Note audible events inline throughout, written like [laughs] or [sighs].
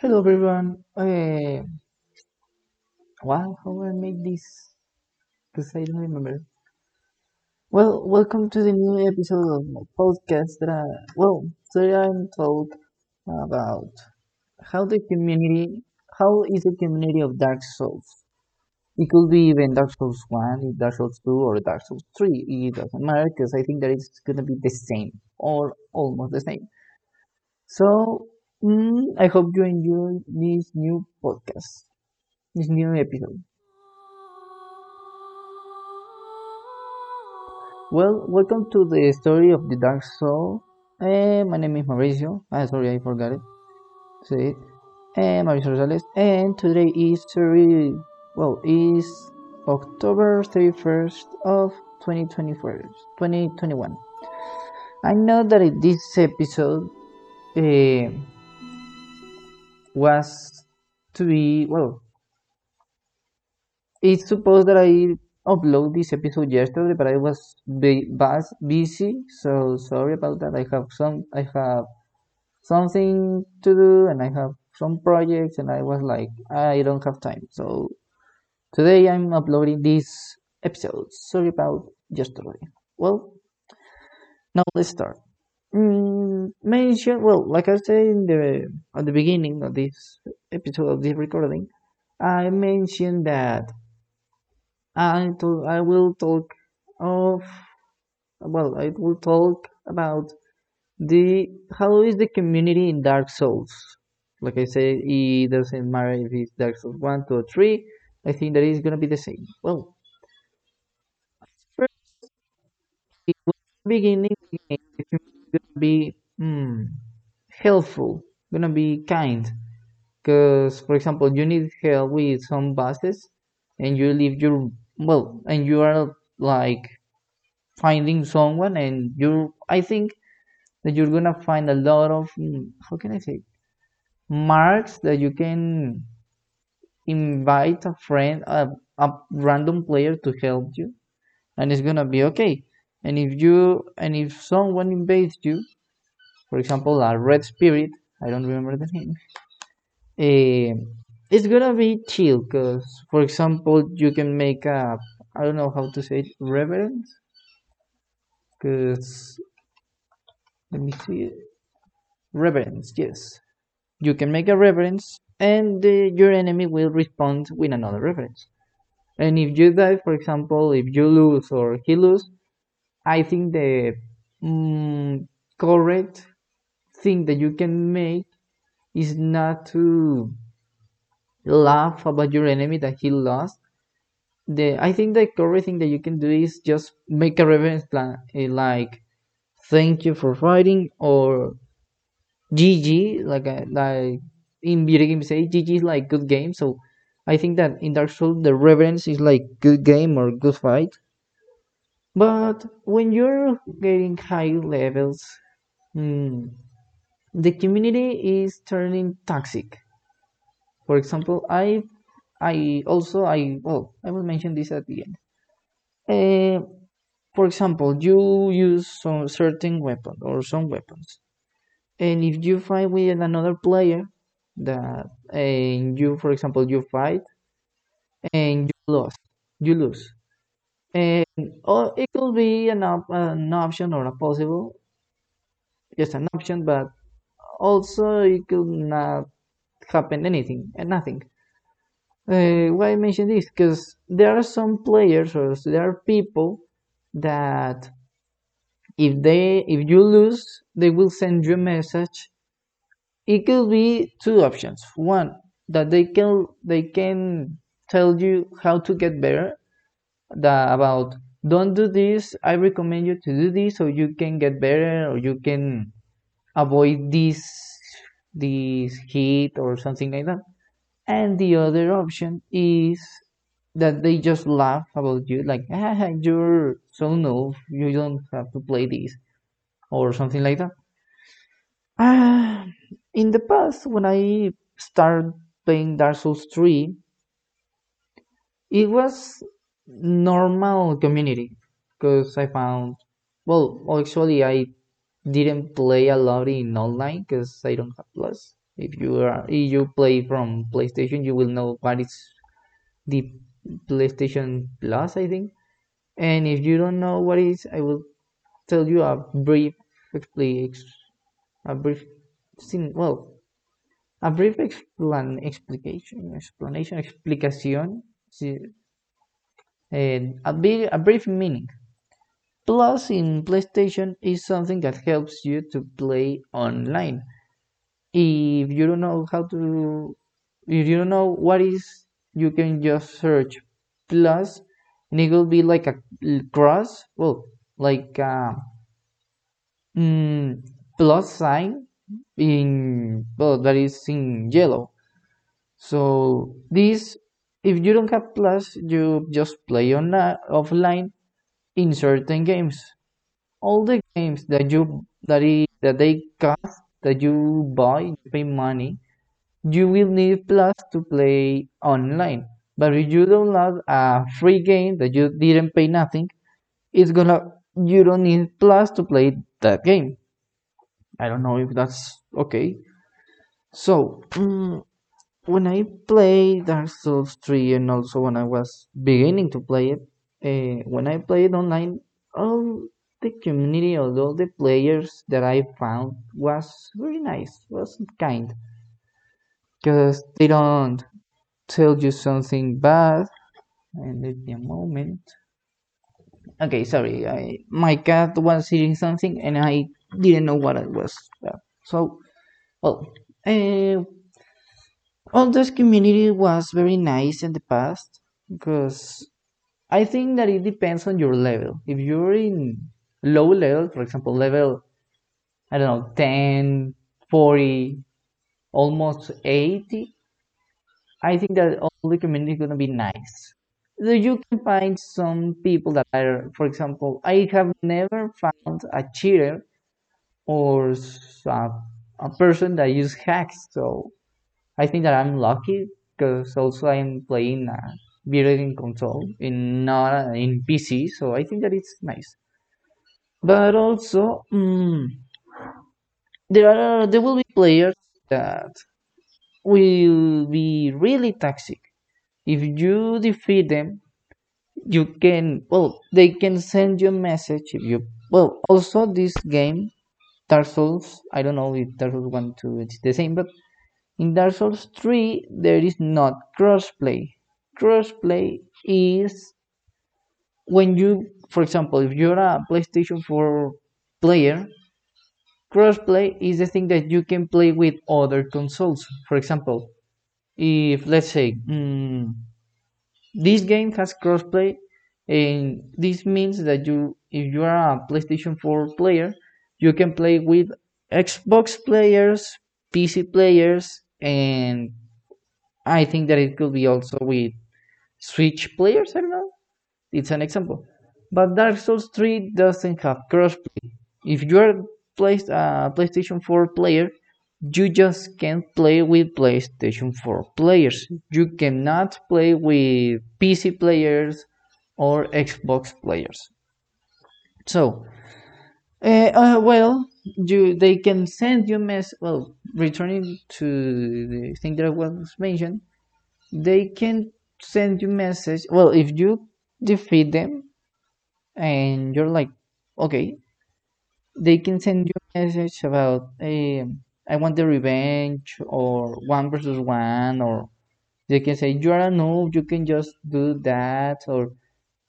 Hello everyone. Uh, wow, how I made this? Because I don't remember. Well, welcome to the new episode of my podcast. That I, well, today I'm talk about how the community, how is the community of Dark Souls? It could be even Dark Souls One, Dark Souls Two, or Dark Souls Three. It doesn't matter because I think that it's gonna be the same or almost the same. So mm, I hope you enjoy this new podcast, this new episode. Well, welcome to the story of the Dark Soul. Eh, my name is Mauricio. Ah, sorry, I forgot it. Say it. Eh, Mauricio Rosales. And today is very well is October 31st of 2021. 2021. I know that in this episode uh, was to be well. It's supposed that I upload this episode yesterday, but I was bus busy, so sorry about that. I have some, I have something to do, and I have some projects, and I was like, I don't have time. So today I'm uploading this episode. Sorry about yesterday. Well, now let's start. Mm, mention well, like I said in the at the beginning of this episode of this recording, I mentioned that I to, I will talk of well I will talk about the how is the community in Dark Souls. Like I said, it doesn't matter if it's Dark Souls one, two, or three. I think that is gonna be the same. Well, first beginning, the gonna be mm, helpful, gonna be kind. Because, for example, you need help with some bosses, and you leave your well, and you are like finding someone and you i think that you're gonna find a lot of mm, how can i say marks that you can invite a friend a, a random player to help you and it's gonna be okay and if you and if someone invades you for example a red spirit i don't remember the name eh, it's gonna be chill because for example you can make a i don't know how to say it reverence? Because let me see reverence yes. You can make a reverence and the, your enemy will respond with another reverence. And if you die for example if you lose or he lose i think the mm, correct thing that you can make is not to laugh about your enemy that he lost the i think the correct thing that you can do is just make a reverence plan eh, like thank you for fighting or GG, like uh, like in video games say GG is like good game. So I think that in Dark Souls the reverence is like good game or good fight. But when you're getting high levels, hmm, the community is turning toxic. For example, I I also I well I will mention this at the end. Uh, for example, you use some certain weapon or some weapons and if you fight with another player that and you for example you fight and you lost you lose and or it could be an, op- an option or a possible. Just an option but also it could not happen anything and nothing. Uh, why I mention this? Because there are some players or there are people that if they if you lose they will send you a message. It could be two options. One that they can they can tell you how to get better the, about don't do this. I recommend you to do this so you can get better or you can avoid this this heat or something like that. And the other option is that they just laugh about you like [laughs] ah, you're so noob. You don't have to play this or something like that. Ah, in the past, when I started playing Dark Souls 3, it was normal community because I found, well, actually, I didn't play a lot in online because I don't have Plus. If you are if you play from PlayStation, you will know what is the PlayStation Plus, I think. And if you don't know what is, I will tell you a brief explain a brief well a brief explan explication explanation explicación a, big, a brief meaning. Plus in playstation is something that helps you to play online. If you don't know how to if you don't know what is you can just search. Plus and it will be like a cross well like a mm, plus sign in well that is in yellow. So this if you don't have plus you just play on offline in certain games. All the games that you that is that they cost that you buy you pay money you will need plus to play online. But if you download a free game that you didn't pay nothing it's gonna you don't need plus to play that game. I don't know if that's okay. So, um, when I played Dark Souls 3 and also when I was beginning to play it, uh, when I played online, all the community all the players that I found was very nice, was kind. Because they don't tell you something bad. And let me a moment. Okay, sorry. I my cat was eating something and I didn't know what it was. So, well, uh, all this community was very nice in the past because I think that it depends on your level. If you're in low level, for example, level, I don't know, 10, 40, almost 80, I think that all the community is going to be nice. So you can find some people that are, for example, I have never found a cheater or a, a person that use hacks. So I think that I'm lucky because also I'm playing a video game console in not in PC. So I think that it's nice. But also, mm, there are there will be players that will be really toxic. If you defeat them, you can well they can send you a message if you well also this game Dark Souls, I don't know if Dark Souls 1, 2 it's the same, but in Dark Souls 3 there is not crossplay. Crossplay is when you, for example, if you're a PlayStation 4 player, crossplay is the thing that you can play with other consoles. For example, if let's say mm, this game has crossplay, and this means that you, if you are a PlayStation 4 player, you can play with Xbox players, PC players, and I think that it could be also with Switch players. I don't know. It's an example. But Dark Souls 3 doesn't have crossplay. If you're placed a uh, PlayStation 4 player, you just can't play with PlayStation 4 players. You cannot play with PC players or Xbox players. So, uh, uh, well, you they can send you mess. Well, returning to the thing that I was mentioned, they can send you message. Well, if you defeat them, and you're like, okay, they can send you a message about, uh, I want the revenge, or one versus one, or they can say you are a noob. You can just do that, or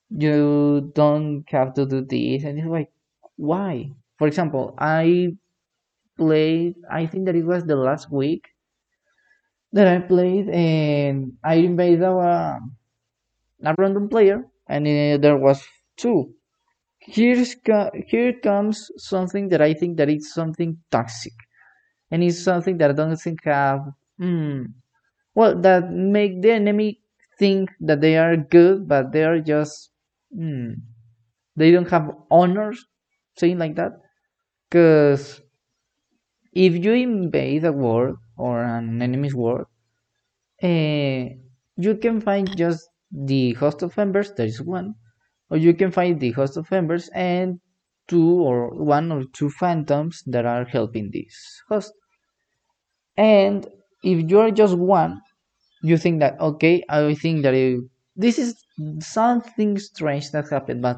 you don't have to do this, and it's like why? For example, I played, I think that it was the last week that I played, and I invaded a, a random player, and uh, there was two. Here's here comes something that I think that it's something toxic, and it's something that I don't think have, hmm, well, that make the enemy think that they are good, but they are just, hmm, they don't have honors saying like that. Because if you invade a world or an enemy's world uh, you can find just the host of members there is one or you can find the host of members and two or one or two phantoms that are helping this host. And if you're just one you think that okay i think that it, this is something strange that happened but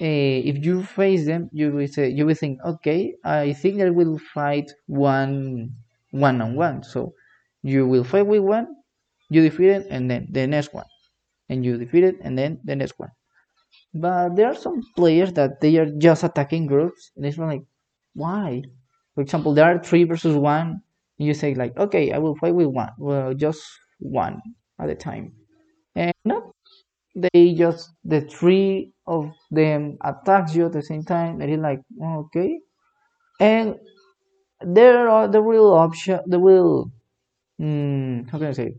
Uh, if you face them you will say you will think okay i think that we'll fight one one on one so you will fight with one you defeat it and then the next one. And you defeat it and then the next one. But there are some players that they are just attacking groups and it's like why? For example there are three versus one and you say like okay i will fight with one well just one at a time. And no they just the three of them attacks you at the same time and you're like okay. And there are the real option the real mm, how can i say?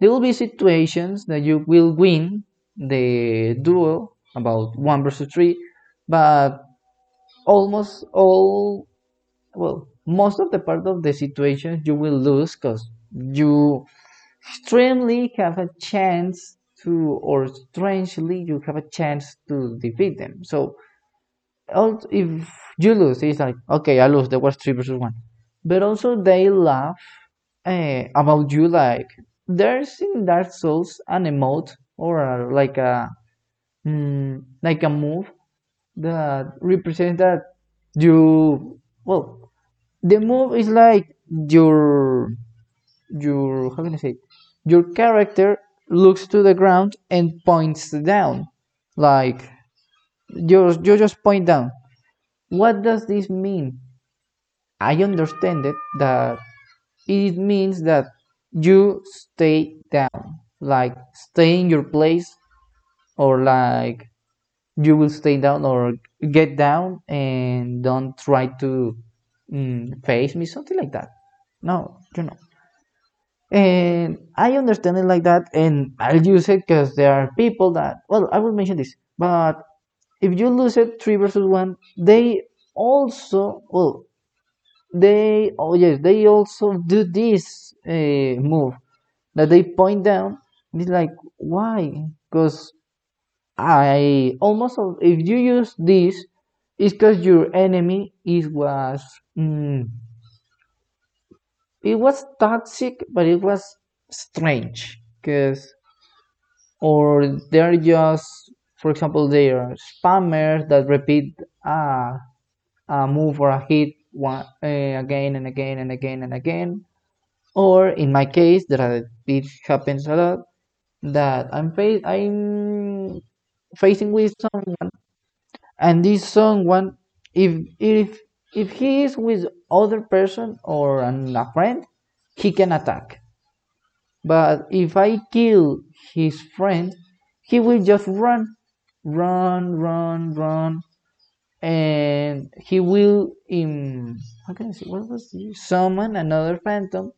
There will be situations that you will win the duel about one versus three but almost all well most of the part of the situations you will lose because you extremely have a chance to or strangely you have a chance to defeat them. So if you lose it's like okay i lose there was three versus one. But also they laugh uh, about you like there's in dark souls an emote or a, like a mm, like a move that represents that you well the move is like your your how can I say your character looks to the ground and points down. Like you you just point down. What does this mean? I understand it that it means that you stay down. Like stay in your place or like you will stay down or get down and don't try to mm, face me something like that. No you know and i understand it like that and i'll use it because there are people that well i will mention this but if you lose it three versus one they also well they oh yes they also do this uh, move that they point down. It's like why? Because i almost if you use this it's because your enemy is was mm, it was toxic but it was strange because or they're just for example they are spammers that repeat a, a move or a hit one uh, again and again and again and again. Or in my case that it happens a lot that i'm fa- i'm facing with someone and this someone if if if he is with other person or an, a friend he can attack but if i kill his friend he will just run run run run and he will in how can i say what was this? summon another phantom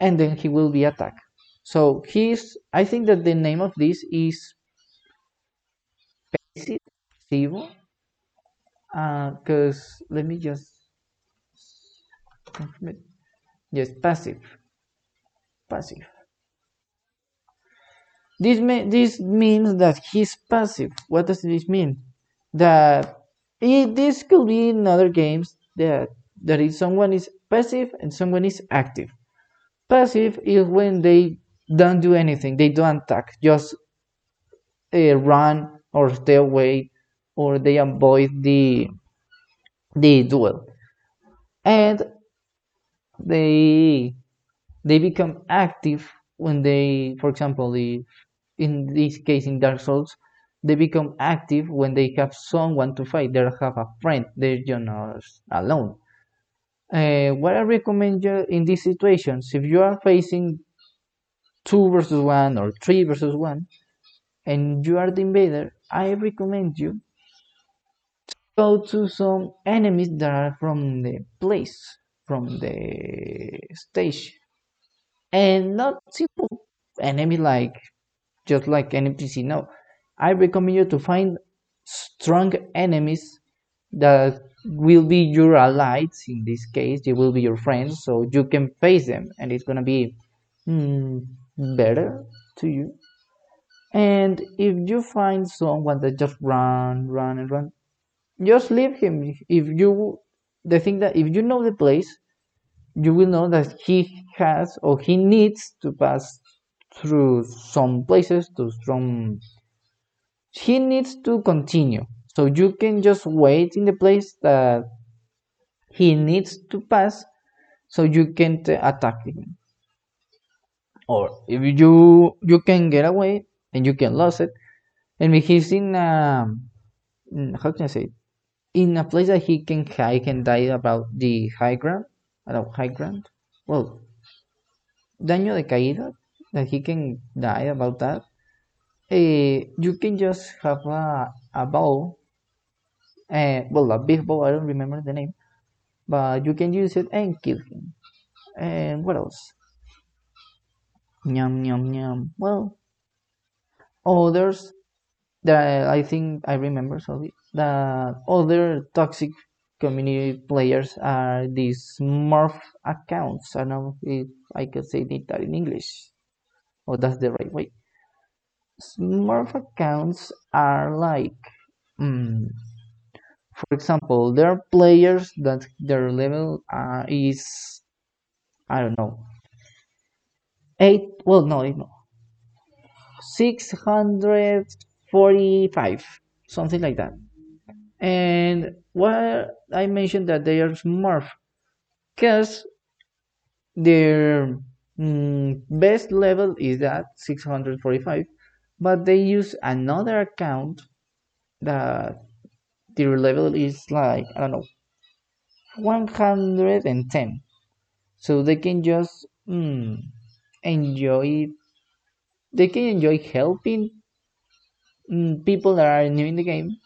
and then he will be attacked so he's i think that the name of this is because uh, let me just yes passive. Passive. This may, this means that he's passive. What does this mean? That it, this could be in other games that that is someone is passive and someone is active. Passive is when they don't do anything. They don't attack. Just uh, run or stay away or they avoid the the duel. And they they become active when they for example if in this case in dark souls they become active when they have someone to fight. They have a friend. They're just not alone. Uh, what i recommend you in these situations if you are facing two versus one or three versus one and you are the invader i recommend you go to some enemies that are from the place, from the stage, and not simple enemy like just like NPC. No, I recommend you to find strong enemies that will be your allies. In this case, they will be your friends, so you can face them, and it's gonna be mm, better to you. And if you find someone that just run, run, and run, just leave him. If you the thing that if you know the place you will know that he has or he needs to pass through some places to some he needs to continue. So you can just wait in the place that he needs to pass so you can attack him. Or if you you can get away and you can lose it. And he's in a how can i say it? In a place that he can hide and die about the high ground about high ground? Well daño de caída that he can die about that. Uh, you can just have a, a bow uh, well a big bow i don't remember the name but you can use it and kill him. And what else? Yum yum yum. Well, others that I think I remember sorry that other toxic community players are these Smurf accounts. I don't know if I could say that in English. Or that's the right way. Smurf accounts are like mm, for example, there are players that their level uh, is I don't know eight well no no 645 something like that and why i mentioned that they are smart because their mm, best level is at 645 but they use another account that their level is like i don't know 110 so they can just mm, enjoy they can enjoy helping mm, people that are new in the game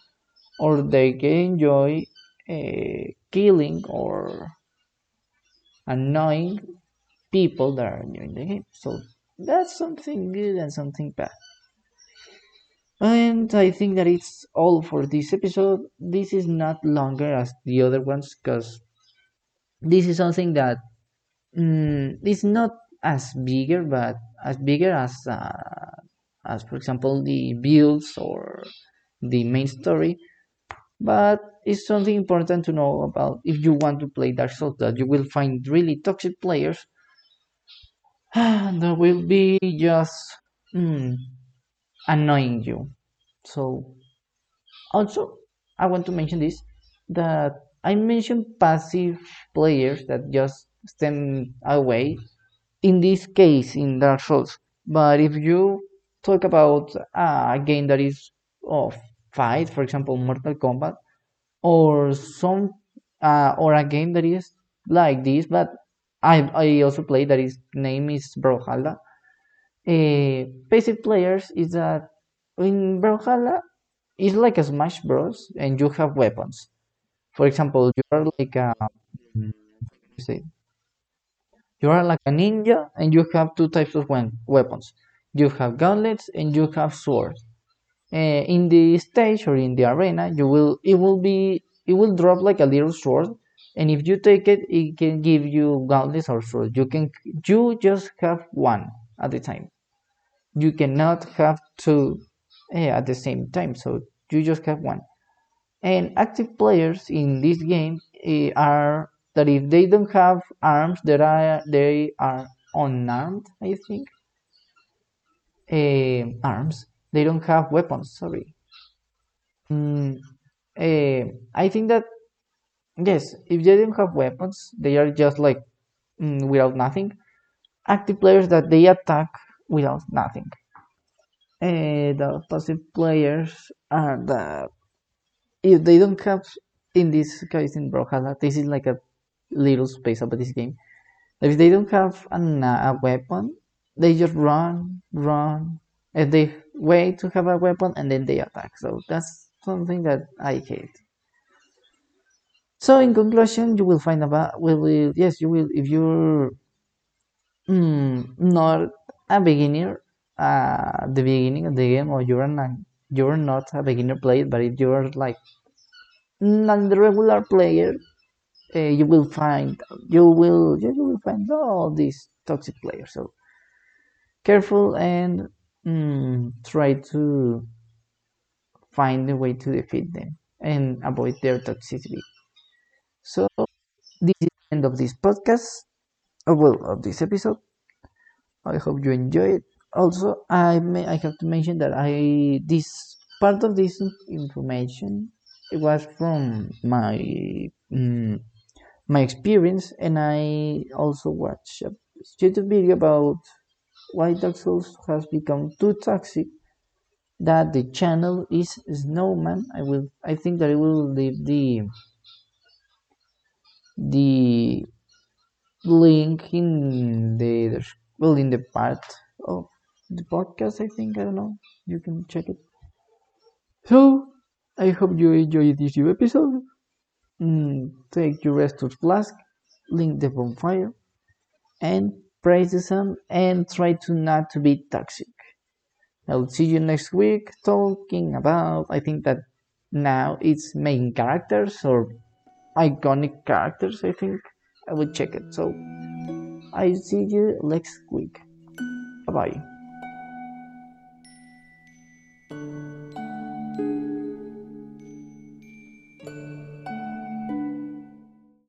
or they can enjoy uh, killing or annoying people that are in the game. So that's something good and something bad. And i think that it's all for this episode. This is not longer as the other ones because this is something that mm, is not as bigger but as bigger as uh, as for example the builds or the main story but it's something important to know about if you want to play Dark Souls that you will find really toxic players [sighs] that will be just mm, annoying you so also I want to mention this that I mentioned passive players that just stand away in this case in Dark Souls. But if you talk about a game that is of fight, for example, Mortal Kombat, or some uh, or a game that is like this, but I I also play that is name is Brawlhalla. Uh, passive players is that in Brawlhalla it's like a Smash Bros. and you have weapons. For example, you are like a say you are like a ninja and you have two types of weapons. You have gauntlets and you have swords. Uh, in the stage or in the arena, you will it will be it will drop like a little sword, and if you take it, it can give you gauntlets or sword. You can you just have one at a time. You cannot have two uh, at the same time, so you just have one. And active players in this game uh, are that if they don't have arms that are they are unarmed i think uh, arms they don't have weapons sorry. Mm, uh, i think that yes if they don't have weapons they are just like mm, without nothing. Active players that they attack without nothing. Uh, the passive players are that if they don't have in this case in Brawlhalla, this is like a little space about this game. If they don't have an, a weapon, they just run, run, and they wait to have a weapon and then they attack. So that's something that I hate. So in conclusion, you will find about will yes you will if you're mm, not a beginner at uh, the beginning of the game or you're not you're not a beginner player, but if you're like not the regular player uh, you will find you will you will find all these toxic players so careful and mm, try to find a way to defeat them and avoid their toxicity so this is the end of this podcast oh, well of this episode. I hope you enjoy it. Also, I may I have to mention that I this part of this information it was from my um, my experience, and I also watched a YouTube video about why Dark Souls has become too toxic that the channel is Snowman. I will I think that I will leave the the link in the well in the part of the podcast I think. I don't know. You can check it. So I hope you enjoyed this new episode. Mm, take your Estus flask link the bonfire and sun and try to not to be toxic. I'll see you next week talking about I think that now it's main characters or iconic characters I think. I will check it. So I see you next week. Bye bye